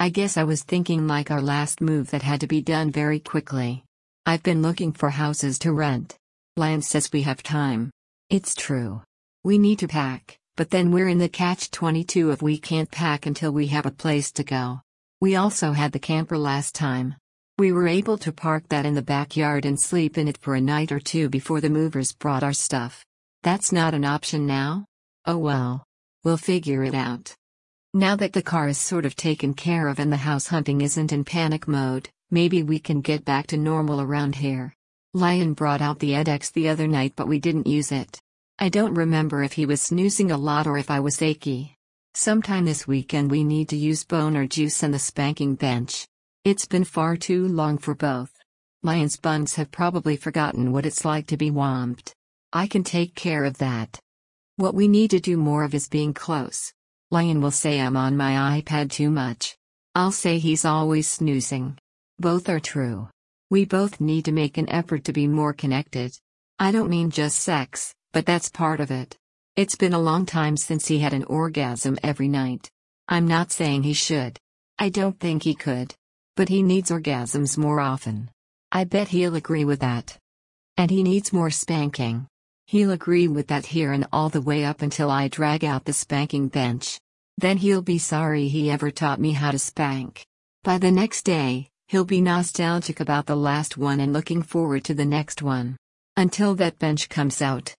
I guess I was thinking like our last move that had to be done very quickly. I've been looking for houses to rent. Lion says we have time. It's true. We need to pack, but then we're in the catch 22 if we can't pack until we have a place to go. We also had the camper last time. We were able to park that in the backyard and sleep in it for a night or two before the movers brought our stuff. That's not an option now? Oh well. We'll figure it out. Now that the car is sort of taken care of and the house hunting isn't in panic mode, maybe we can get back to normal around here. Lion brought out the edX the other night but we didn't use it. I don't remember if he was snoozing a lot or if I was achy. Sometime this weekend we need to use boner juice and the spanking bench. It's been far too long for both. Lion's buns have probably forgotten what it's like to be womped. I can take care of that. What we need to do more of is being close. Lion will say I'm on my iPad too much. I'll say he's always snoozing. Both are true. We both need to make an effort to be more connected. I don't mean just sex, but that's part of it. It's been a long time since he had an orgasm every night. I'm not saying he should. I don't think he could. But he needs orgasms more often. I bet he'll agree with that. And he needs more spanking. He'll agree with that here and all the way up until I drag out the spanking bench. Then he'll be sorry he ever taught me how to spank. By the next day, he'll be nostalgic about the last one and looking forward to the next one. Until that bench comes out,